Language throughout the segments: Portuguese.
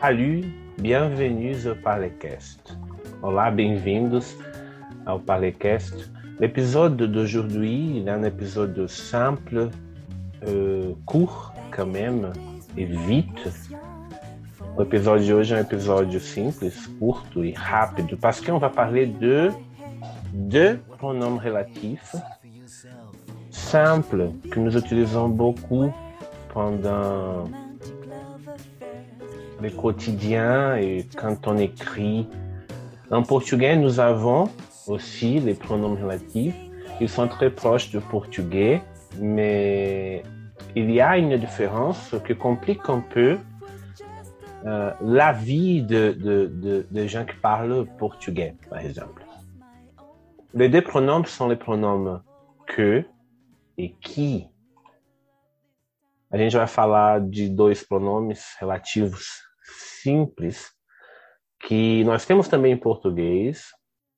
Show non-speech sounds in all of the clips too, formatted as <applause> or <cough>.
Salut, bienvenue au Parlecast. Olá, bem-vindos ao Parlecast. L'épisode d'aujourd'hui est un épisode simple, euh, court quand même, et vite. O episódio de hoje é um episódio simples, curto e rápido, parce qu'on va parler de deux pronoms relatifs simples que nous utilisons beaucoup pendant le quotidien et quand on écrit. En portugais, nous avons aussi les pronoms relatifs. Ils sont très proches du portugais, mais il y a une différence qui complique un peu euh, la vie de, de, de, de, gens qui parlent portugais, par exemple. Les deux pronoms sont les pronoms que e que. A gente vai falar de dois pronomes relativos simples que nós temos também em português.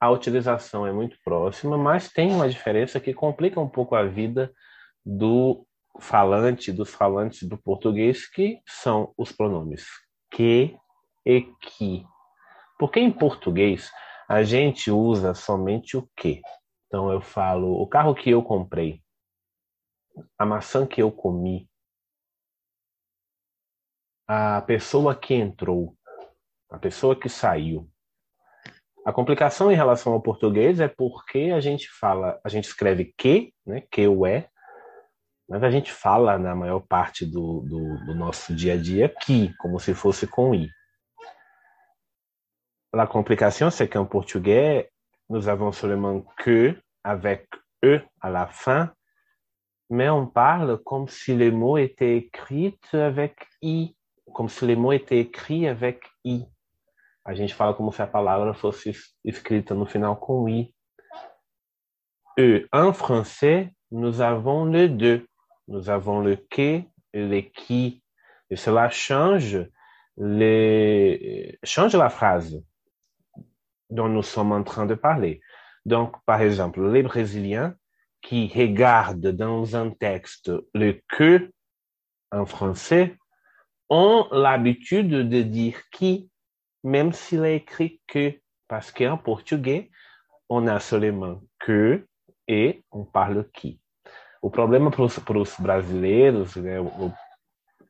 A utilização é muito próxima, mas tem uma diferença que complica um pouco a vida do falante, dos falantes do português, que são os pronomes que e que. Porque em português a gente usa somente o que. Então eu falo o carro que eu comprei, a maçã que eu comi, a pessoa que entrou, a pessoa que saiu. A complicação em relação ao português é porque a gente fala, a gente escreve que, né, que o é, mas a gente fala na maior parte do, do, do nosso dia a dia que, como se fosse com i. La complication, c'est qu'en portugais, nous avons seulement que avec e à la fin, mais on parle comme si les mots étaient écrits avec i como se les mots étaient écrits avec i. A gente fala como se a palavra fosse escrita no final com i. E en français, nous avons le deux. Nous avons le que et le qui. Et cela change les change la phrase dont nous sommes en train de parler. Donc, par exemple, les Brésiliens qui regardent dans un texte le que en français ont l'habitude de dire qui, même s'il est écrit que, parce qu'en português, on a seulement que e on parle qui. O problema para os brasileiros, né, ou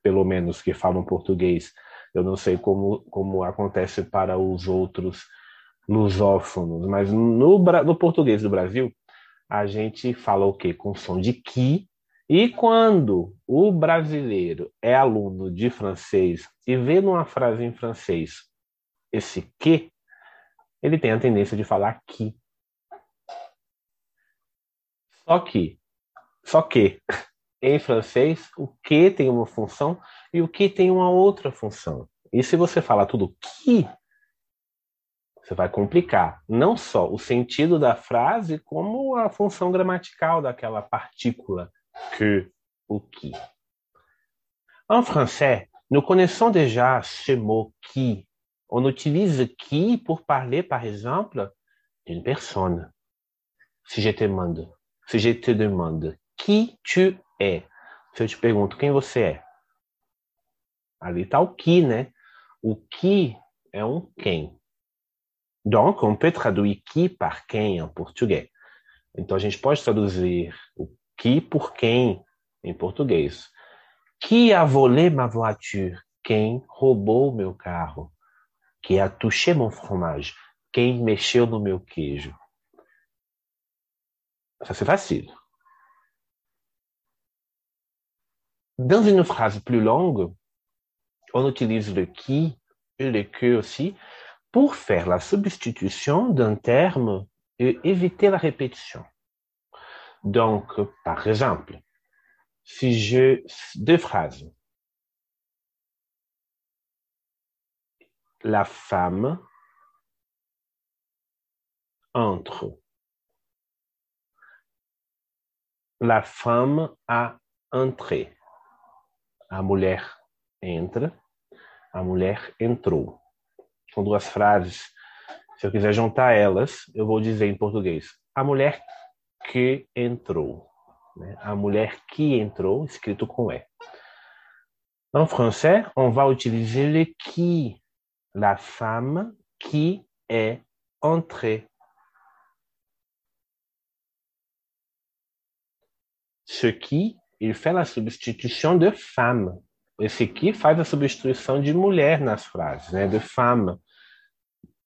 pelo menos que falam português, eu não sei como, como acontece para os outros lusófonos, mas no, no português do Brasil, a gente fala o quê? Com som de que e quando o brasileiro é aluno de francês e vê numa frase em francês esse que, ele tem a tendência de falar que. Só que, só que, <laughs> em francês, o que tem uma função e o que tem uma outra função. E se você falar tudo que, você vai complicar não só o sentido da frase, como a função gramatical daquela partícula que ou qui. En français, nous connaissons déjà ce mot qui. On utilise qui pour parler, par exemple, d'une personne. Si je te demande, si je te demande qui tu es, se eu te pergunto quem você é, ali está o qui, né? O qui é um quem. Donc, on peut traduire qui par quem em português. Então, a gente pode traduzir que por quem em português. Qui a volé ma voiture? Quem roubou meu carro? Qui a touché mon fromage? Quem mexeu no meu queijo? Ça c'est facile. Dans une phrase plus longue, on utilise le qui et le que aussi pour faire la substitution d'un terme et éviter la répétition. Donc, par exemple, si je... Deux phrases. La femme entre. La femme a entré. A mulher entra. A mulher entrou. São duas frases. Se eu quiser juntar elas, eu vou dizer em português. A mulher que entrou. Né? A mulher que entrou, escrito com E. En français, on va utiliser le qui la femme qui est entrée. Ce qui, il fait la substitution de femme. Esse aqui faz a substituição de mulher nas frases, né? De femme.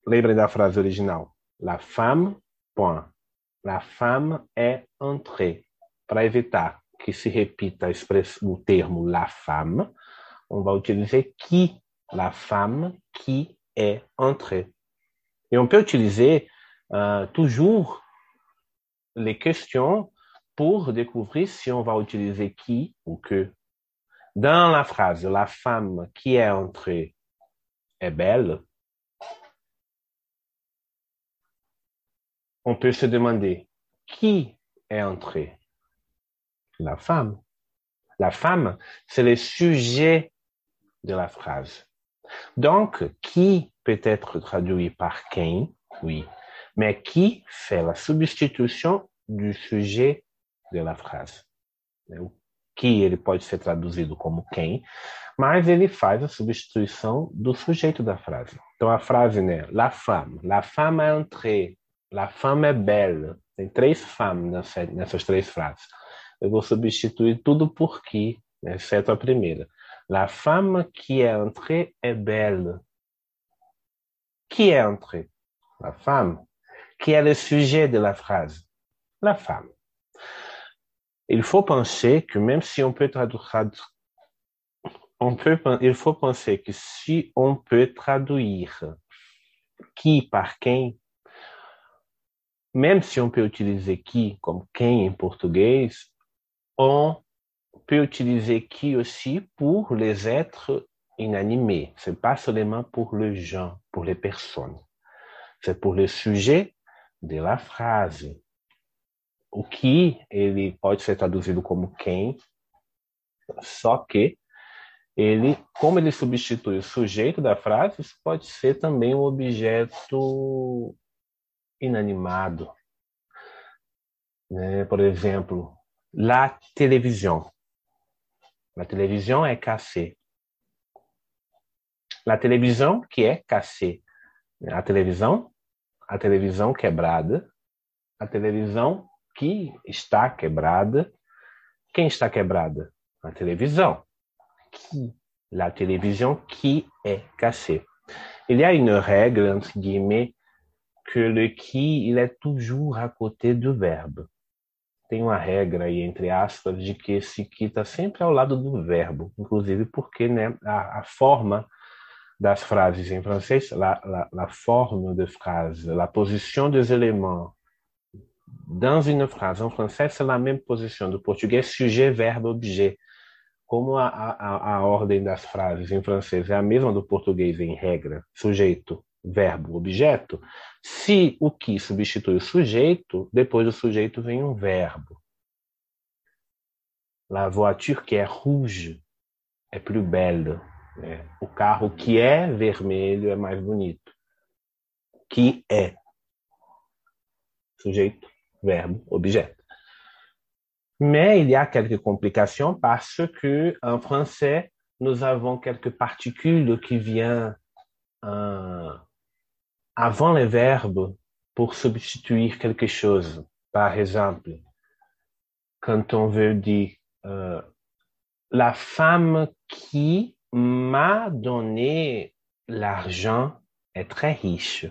Lembrem da frase original. La femme, point. La femme est entrée. Para evitar que se repita o termo la femme, on va utiliser qui, la femme qui est entrée. Et on peut utiliser uh, toujours les questions pour découvrir si on va utiliser qui ou que. Dans la phrase la femme qui est entrée est belle, on peut se demander qui est entré La femme. La femme, c'est le sujet de la phrase. Donc, qui peut être traduit par quem, oui, mais qui fait la substitution du sujet de la frase. O que ele pode ser traduzido como quem, mas ele faz a substituição do sujeito da frase. Então a frase, né? La femme. La femme est entrée. La femme est belle. Tem três femmes nessas três frases. Eu vou substituir tudo por qui, né, exceto a primeira. La femme qui est entrée est belle. Qui est entrée? La femme. Qui est le sujet de la phrase? La femme. Il faut penser que même si on peut traduire, on peut, il faut penser que si on peut traduire qui par quem, même si on peut utiliser qui comme quem em português, on peut utiliser qui aussi pour les êtres inanimés. C'est pas seulement pour le gens, pour les personnes. C'est pour le sujet de la phrase. O que ele pode ser traduzido como quem, só que ele, como ele substitui o sujeito da frase, isso pode ser também um objeto inanimado. Né? Por exemplo, la televisão. La televisão é cassé. La televisão, que é cassé. A televisão, a televisão quebrada, a televisão que está quebrada. Quem está quebrada? A televisão. Qui? La télévision qui est cassée. Il y a une règle, entre guillemets, que le qui, il est toujours à côté do verbo. Tem uma regra aí, entre aspas, de que esse que está sempre ao lado do verbo, inclusive porque né, a, a forma das frases em francês, la, la, la forme de phrase, la position des éléments dans une phrase en français, c'est la même position do português sujet, verbo, objet. Como a, a, a ordem das frases em francês é a mesma do português em regra, sujeito, verbo, objeto, se o que substitui o sujeito, depois do sujeito vem um verbo. La voiture qui est rouge é plus belle. Né? O carro que é vermelho é mais bonito. Que é. Sujeito, verbe, objet. Mais il y a quelques complications parce que en français, nous avons quelques particules qui viennent avant les verbes pour substituer quelque chose. Par exemple, quand on veut dire euh, la femme qui m'a donné l'argent est très riche.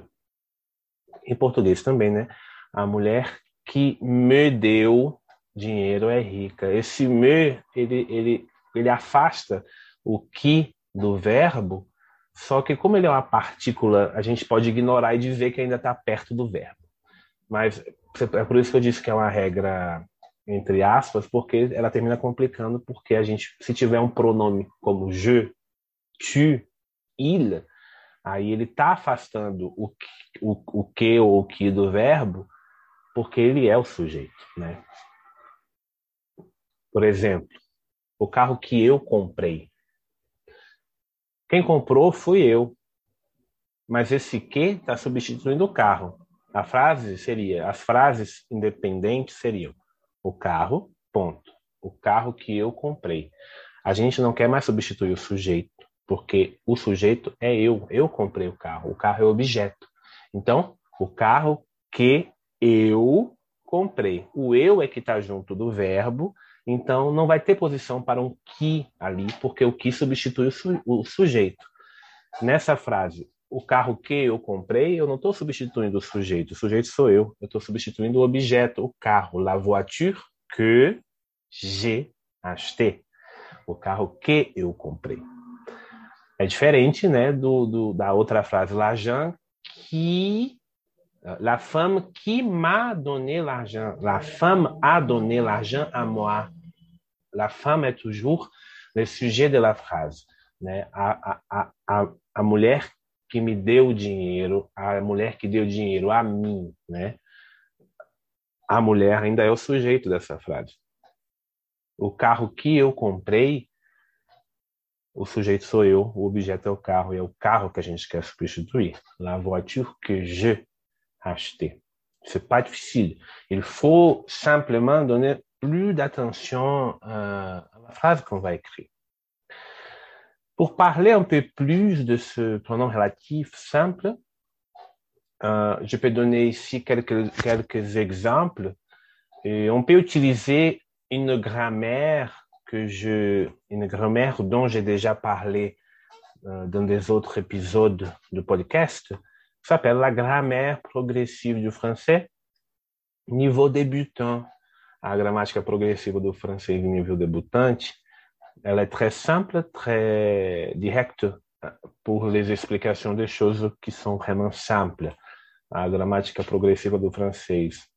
Em português também, né? A mulher que me deu dinheiro é rica. Esse me, ele, ele, ele afasta o que do verbo, só que como ele é uma partícula, a gente pode ignorar e dizer que ainda está perto do verbo. Mas é por isso que eu disse que é uma regra entre aspas, porque ela termina complicando, porque a gente, se tiver um pronome como je, tu, il, aí ele está afastando o, o, o que ou o que do verbo, porque ele é o sujeito, né? Por exemplo, o carro que eu comprei. Quem comprou fui eu. Mas esse que está substituindo o carro. A frase seria, as frases independentes seriam o carro, ponto. O carro que eu comprei. A gente não quer mais substituir o sujeito porque o sujeito é eu, eu comprei o carro, o carro é objeto. Então, o carro que eu comprei. O eu é que está junto do verbo, então não vai ter posição para um que ali, porque o que substitui o, su o sujeito. Nessa frase, o carro que eu comprei, eu não estou substituindo o sujeito, o sujeito sou eu, eu estou substituindo o objeto, o carro, la voiture que j'ai acheté, o carro que eu comprei. É diferente, né, do, do da outra frase, l'argent qui La femme qui m'a donné l'argent. La femme a donné l'argent à moi. La femme é toujours le sujet de la phrase. Né? A, a, a, a mulher que me deu o dinheiro, a mulher que deu dinheiro a mim. Né? A mulher ainda é o sujeito dessa frase. O carro que eu comprei, o sujeito sou eu, o objeto é o carro, e é o carro que a gente quer substituir. La voiture que je acheter. C'est pas difficile. Il faut simplement donner plus d'attention à la phrase qu'on va écrire. Pour parler un peu plus de ce pronom relatif simple, euh, je peux donner ici quelques, quelques exemples. Et on peut utiliser une grammaire que je, une grammaire dont j'ai déjà parlé euh, dans des autres épisodes de podcast, s'appelle la grammaire progressive du français nível débutant. A gramática progressiva do francês nível debutante, ela é très simple, très directe pour les explications des choses qui sont vraiment simples. A gramática progressiva do francês,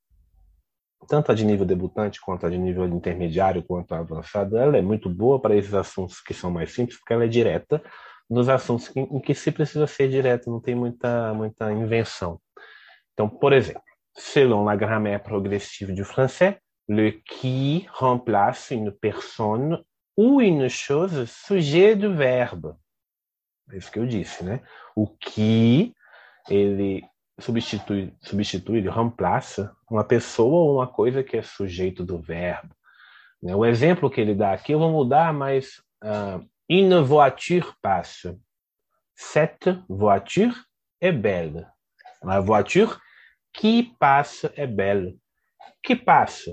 tanto a de nível debutante quanto a de nível intermediário quanto a ela é muito boa para esses assuntos que são mais simples, porque ela é direta nos assuntos em que se precisa ser direto, não tem muita, muita invenção. Então, por exemplo, selon la grammaire progressive du français, le qui remplace une personne ou une chose sujet do verbo. É isso que eu disse, né? O que ele substitui, substitui, ele remplaça uma pessoa ou uma coisa que é sujeito do verbo. Né? O exemplo que ele dá aqui, eu vou mudar, mas uh, Une voiture passe. Cette voiture est belle. La voiture qui passe est belle. Que passa?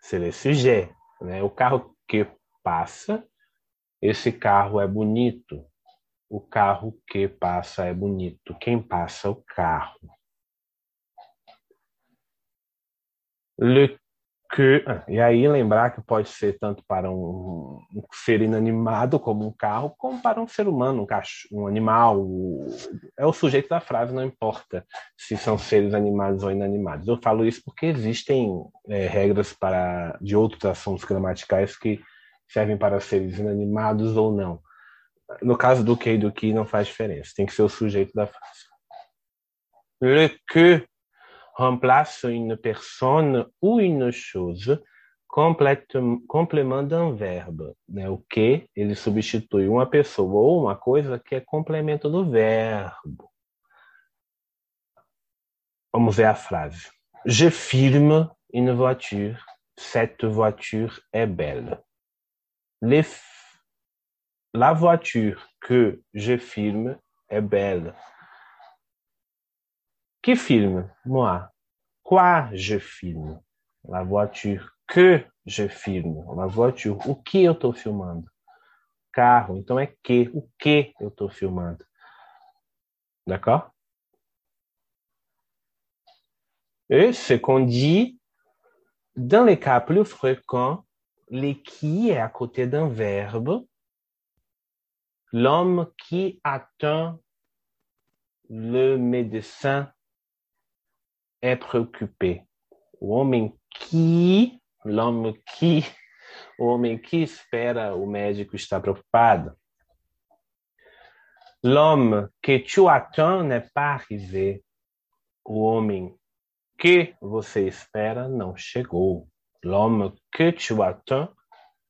C'est le sujet. Né? O carro que passa, esse carro é bonito. O carro que passa é bonito. Quem passa o carro. Le que e aí lembrar que pode ser tanto para um, um, ser inanimado como um carro, como para um ser humano, um, cachorro, um animal. É o sujeito da frase, não importa se são seres animados ou inanimados. Eu falo isso porque existem é, regras para de outros assuntos gramaticais que servem para seres inanimados ou não. No caso do que e do que não faz diferença. Tem que ser o sujeito da frase. Le que remplace une personne ou une chose complément d'un verbo. Né? O que ele substitui uma pessoa ou uma coisa que é complemento do verbo. Vamos ver a frase. Je filme une voiture. Cette voiture est belle. Les... La voiture que je filme est belle. Que filme? Moi. Quoi je filme? La voiture. Que je filme? La voiture. O que eu estou filmando? Carro. Então é que. O que eu estou filmando? D'accord? Et ce qu'on dit, dans les cas plus fréquents, les qui est à côté d'un verbe. L'homme qui atteint le médecin é préoccupé. O homem que, l'homme que, o homem que espera o médico está preocupado. L'homme que tu attends n'est pas arrivé. O homem que você espera não chegou. L'homme que tu attends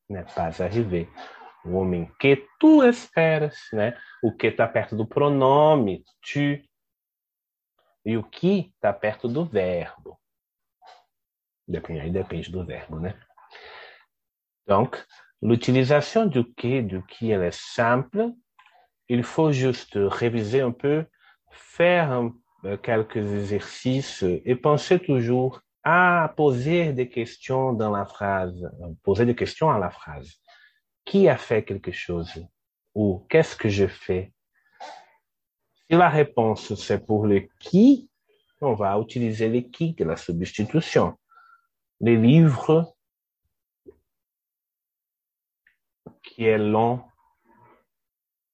n'est pas arrivé. O homem que tu esperas, né? O que está perto do pronome tu, e o que está perto do verbo? Depende, aí depende do né? Donc, L'utilisation du qui, du qui, elle est simple. Il faut juste réviser un peu, faire euh, quelques exercices et penser toujours à poser des questions dans la phrase, poser des questions à la phrase. Qui a fait quelque chose? Ou qu'est-ce que je fais? Si la réponse c'est pour le qui, on va utiliser le qui de la substitution. Les livres que é long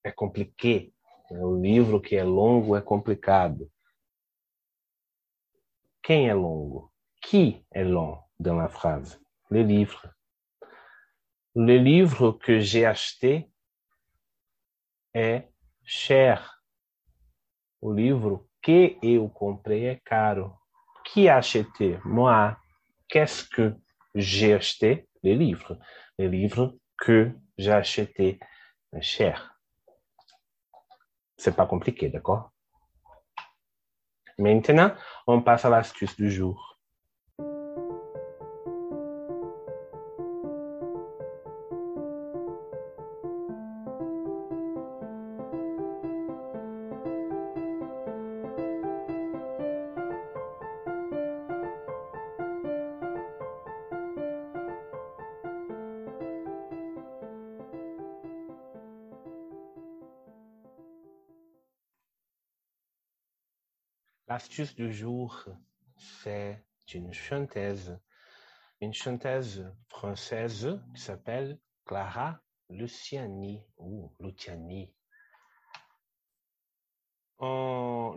é compliqué. O livro que é longo é complicado. Quem é longo? Qui est long dans la phrase? Le livre. Le livre que j'ai acheté é cher. O livro que eu comprei é caro. Qui a acheté? Moi. Qu'est-ce que j'ai acheté? Le livre. Le livre que j'ai acheté cher. C'est pas compliqué, d'accord? Maintenant, on passe à l'astuce du jour. L'astuce du jour, c'est une chanteuse, une chanteuse française qui s'appelle Clara Luciani ou Luciani.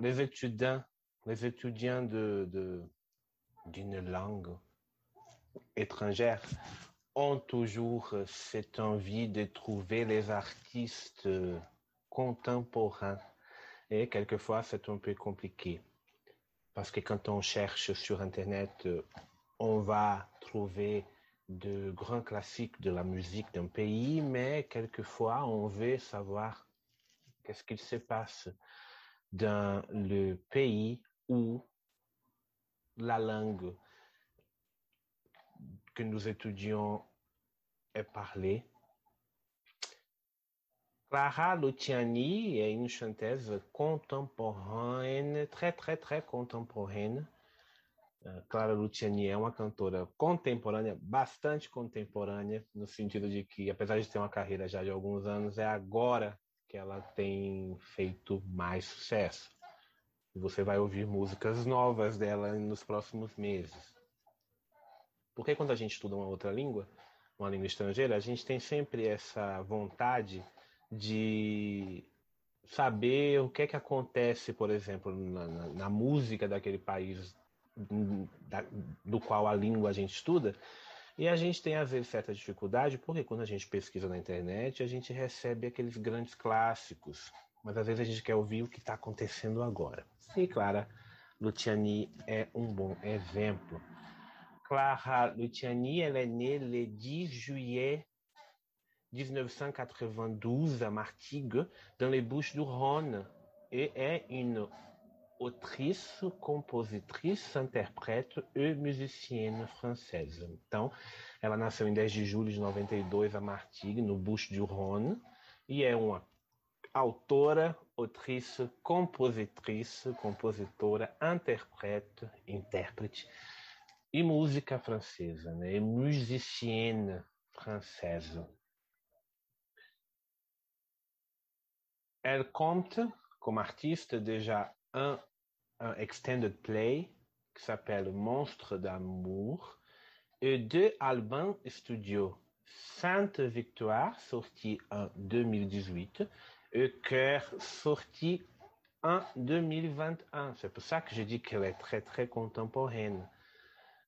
les étudiants, les étudiants de, d'une langue étrangère ont toujours cette envie de trouver les artistes contemporains. Et quelquefois, c'est un peu compliqué. Parce que quand on cherche sur Internet, euh, on va trouver de grands classiques de la musique d'un pays, mais quelquefois, on veut savoir qu'est-ce qu'il se passe dans le pays où la langue que nous étudions est parlée Clara Luciani é uma chanteuse contemporânea, très, très, très contemporânea. Eh, Clara Luciani é uma cantora contemporânea, bastante contemporânea, no sentido de que, apesar de ter uma carreira já de alguns anos, é agora que ela tem feito mais sucesso. Você vai ouvir músicas novas dela nos próximos meses. Porque quando a gente estuda uma outra língua, uma língua estrangeira, a gente tem sempre essa vontade de saber o que é que acontece, por exemplo, na, na, na música daquele país da, do qual a língua a gente estuda. E a gente tem, às vezes, certa dificuldade, porque quando a gente pesquisa na internet, a gente recebe aqueles grandes clássicos, mas às vezes a gente quer ouvir o que está acontecendo agora. E Clara Luciani é um bom exemplo. Clara Luciani, ela é née le 10 juillet 1992 à Martigues, dans les Bouches-du-Rhône, et est une autrice, compositrice, interprète e musicienne française. Então, ela nasceu em 10 de julho de 92 a Martigues, no Bouches-du-Rhône, e é uma autora, autrice, compositrice, compositora, interprète, intérprete e música francesa, né? E musicienne française. Elle compte comme artiste déjà un, extended play qui s'appelle Monstre d'amour et deux albums studio. Sainte Victoire, sorti en 2018, et Cœur, sorti en 2021. C'est pour ça que je dis qu'elle est très, très contemporaine.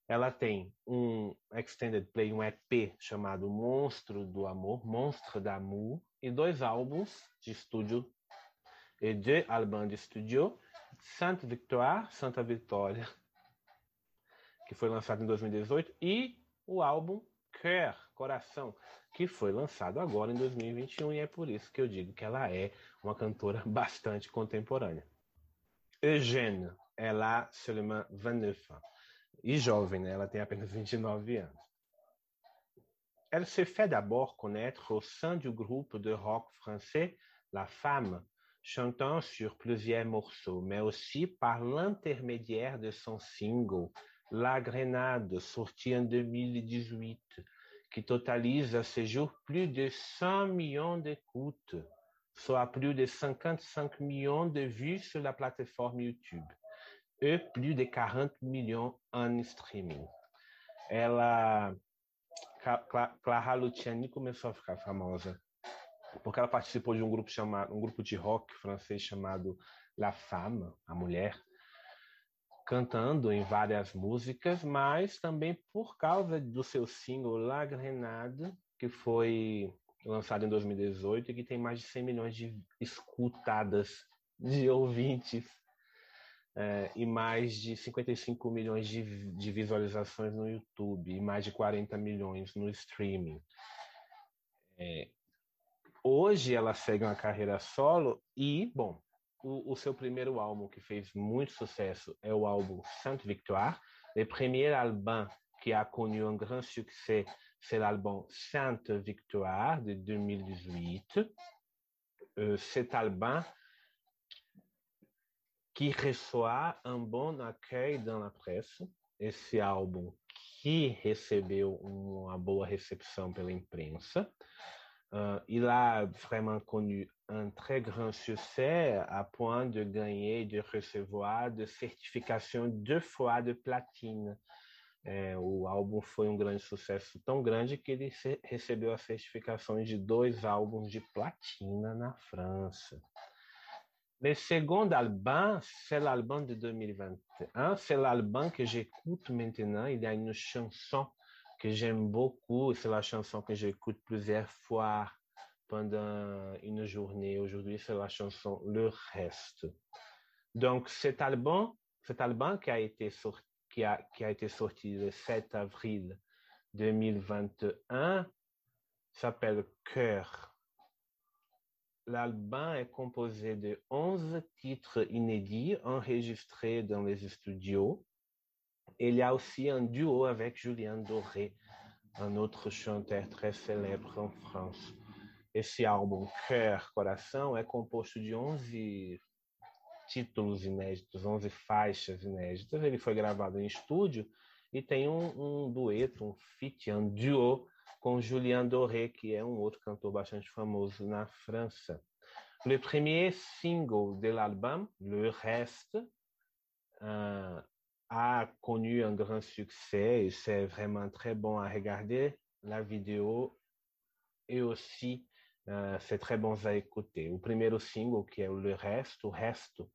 Ela tem um extended play, um EP chamado Monstro do Amor, Monstre d'amour, e dois álbuns de estúdio e de de estúdio Santa Victoire, Santa Vitória, que foi lançado em 2018, e o álbum Cœur, Coração, que foi lançado agora em 2021 e é por isso que eu digo que ela é uma cantora <laughs> bastante contemporânea. Eugène, ela seulement 29 ans. E jovem, né? Ela tem apenas 29 anos. Elle se fait d'abord connaître au sein du groupe de rock français La Femme, chantant sur plusieurs morceaux, mais aussi par l'intermédiaire de son single La Grenade, sorti en 2018, qui totalise à ce jour plus de 100 millions d'écoutes, soit plus de 55 millions de vues sur la plateforme YouTube et plus de 40 millions en streaming. Ela, Clara Luciani começou a ficar famosa porque ela participou de um grupo chamado, um grupo de rock francês chamado La Femme, a mulher, cantando em várias músicas, mas também por causa do seu single La Grenade, que foi lançado em 2018 e que tem mais de 100 milhões de escutadas de ouvintes é, e mais de 55 milhões de, de visualizações no YouTube e mais de 40 milhões no streaming. É, hoje ela segue uma carreira solo e, bom, o, o, seu primeiro álbum que fez muito sucesso é o álbum Sainte Victoire. Le premier album qui a connu un grand succès, c'est l'album Sainte Victoire de 2018. Euh, cet album qui reçoit un bon accueil dans la presse. Esse álbum que recebeu uma boa recepção pela imprensa. Uh, il a vraiment connu un très grand succès à point de gagner de recevoir de certifications deux fois de platine. É, o álbum foi um grande sucesso tão grande que ele recebeu as certificações de dois álbuns de platina na França. Le second album, c'est l'album de 2021. C'est l'album que j'écoute maintenant. Il y a une chanson que j'aime beaucoup. C'est la chanson que j'écoute plusieurs fois pendant une journée. Aujourd'hui, c'est la chanson Le Reste. Donc, cet album, cet album qui a été sorti, qui a, qui a été sorti le 7 avril 2021 s'appelle Cœur. L'album est composé de 11 titres inédits enregistrés dans les studios il y a aussi un duo avec Julien Doré, un autre chanteur très célèbre en France. Esse álbum, Cœur, Coração, é composto de 11 títulos inéditos, 11 faixas inéditas. Ele foi gravado em estúdio e tem um, um dueto, um feat, um duo com Julien Doré, que é um outro cantor bastante famoso na França. Le premier single de l'album, Le Reste, uh, a connu un grand succès et c'est vraiment très bon à regarder la vidéo et aussi uh, c'est très bon à écouter. O primeiro single, que é o Le Resto, o Resto,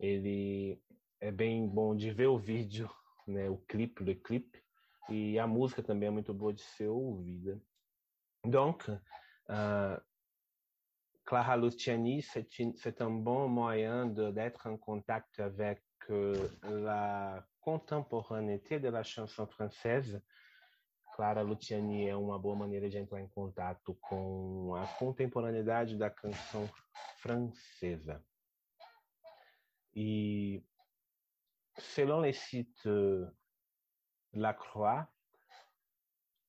ele é bem bom de ver o vídeo, né, o clipe, le <laughs> clipe, e a música também é muito boa de ser ouvida. Donc, uh, Clara Luciani, c'est un bon moyen d'être en contact avec que la contemporaneité de la chanson française, Clara Luciani é uma boa maneira de entrar em contato com a contemporaneidade da canção francesa. E selon les sites Lacroix,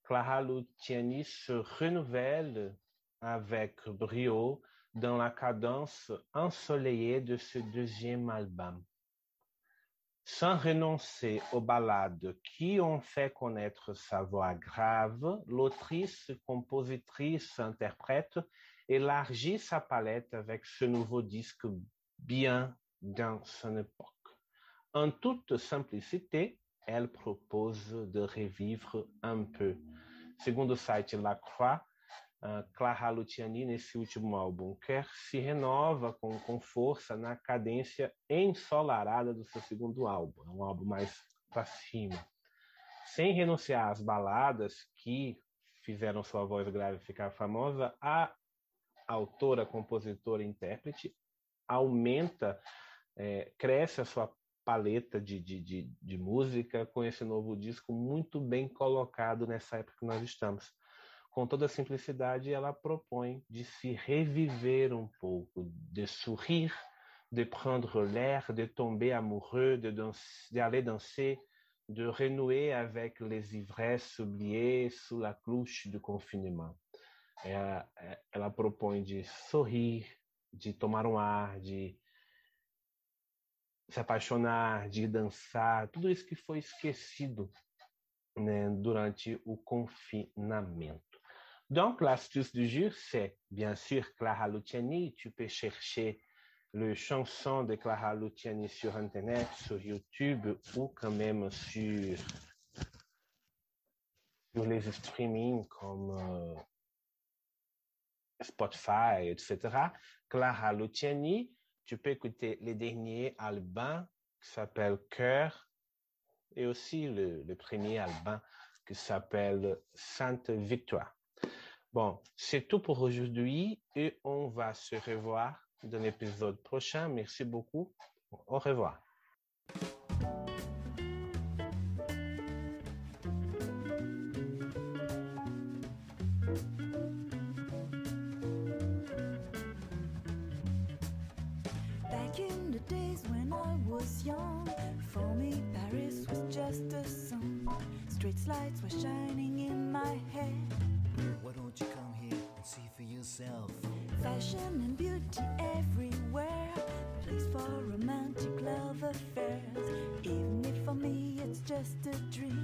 Clara Luciani se renouvelle avec brio dans la cadence ensoleillée de ce deuxième album. Sans renoncer aux ballades qui ont fait connaître sa voix grave, l'autrice, compositrice, interprète élargit sa palette avec ce nouveau disque bien dans son époque. En toute simplicité, elle propose de revivre un peu. Segundo o site La Croix, Uh, Clara Luciani, nesse último álbum, quer se renova com, com força na cadência ensolarada do seu segundo álbum. É um álbum mais para cima. Sem renunciar às baladas que fizeram sua voz grave ficar famosa, a autora, compositora e intérprete aumenta, é, cresce a sua paleta de, de, de, de música com esse novo disco muito bem colocado nessa época que nós estamos com toda a simplicidade, ela propõe de se reviver um pouco, de sourire, de prendre l'air, de tomber amoureux, de, danser, de aller danser de renouer avec les ivresses oubliées sous la cloche do confinement. Ela, ela propõe de sorrir, de tomar um ar, de se apaixonar, de dançar, tudo isso que foi esquecido né, durante o confinamento. Donc, l'astuce du jour, c'est bien sûr Clara Luciani. Tu peux chercher le chanson de Clara Luciani sur Internet, sur YouTube ou quand même sur, sur les streamings comme euh, Spotify, etc. Clara Luciani, tu peux écouter les derniers albums qui s'appellent Cœur et aussi le, le premier album qui s'appelle Sainte Victoire. Bon, c'est tout pour aujourd'hui et on va se revoir dans l'épisode prochain. Merci beaucoup. Au revoir. Days when I was young, for me Paris was just a song. Street lights were shining in my head. Why don't you come here and see for yourself? Fashion and beauty everywhere. Place for romantic love affairs. Even if for me it's just a dream.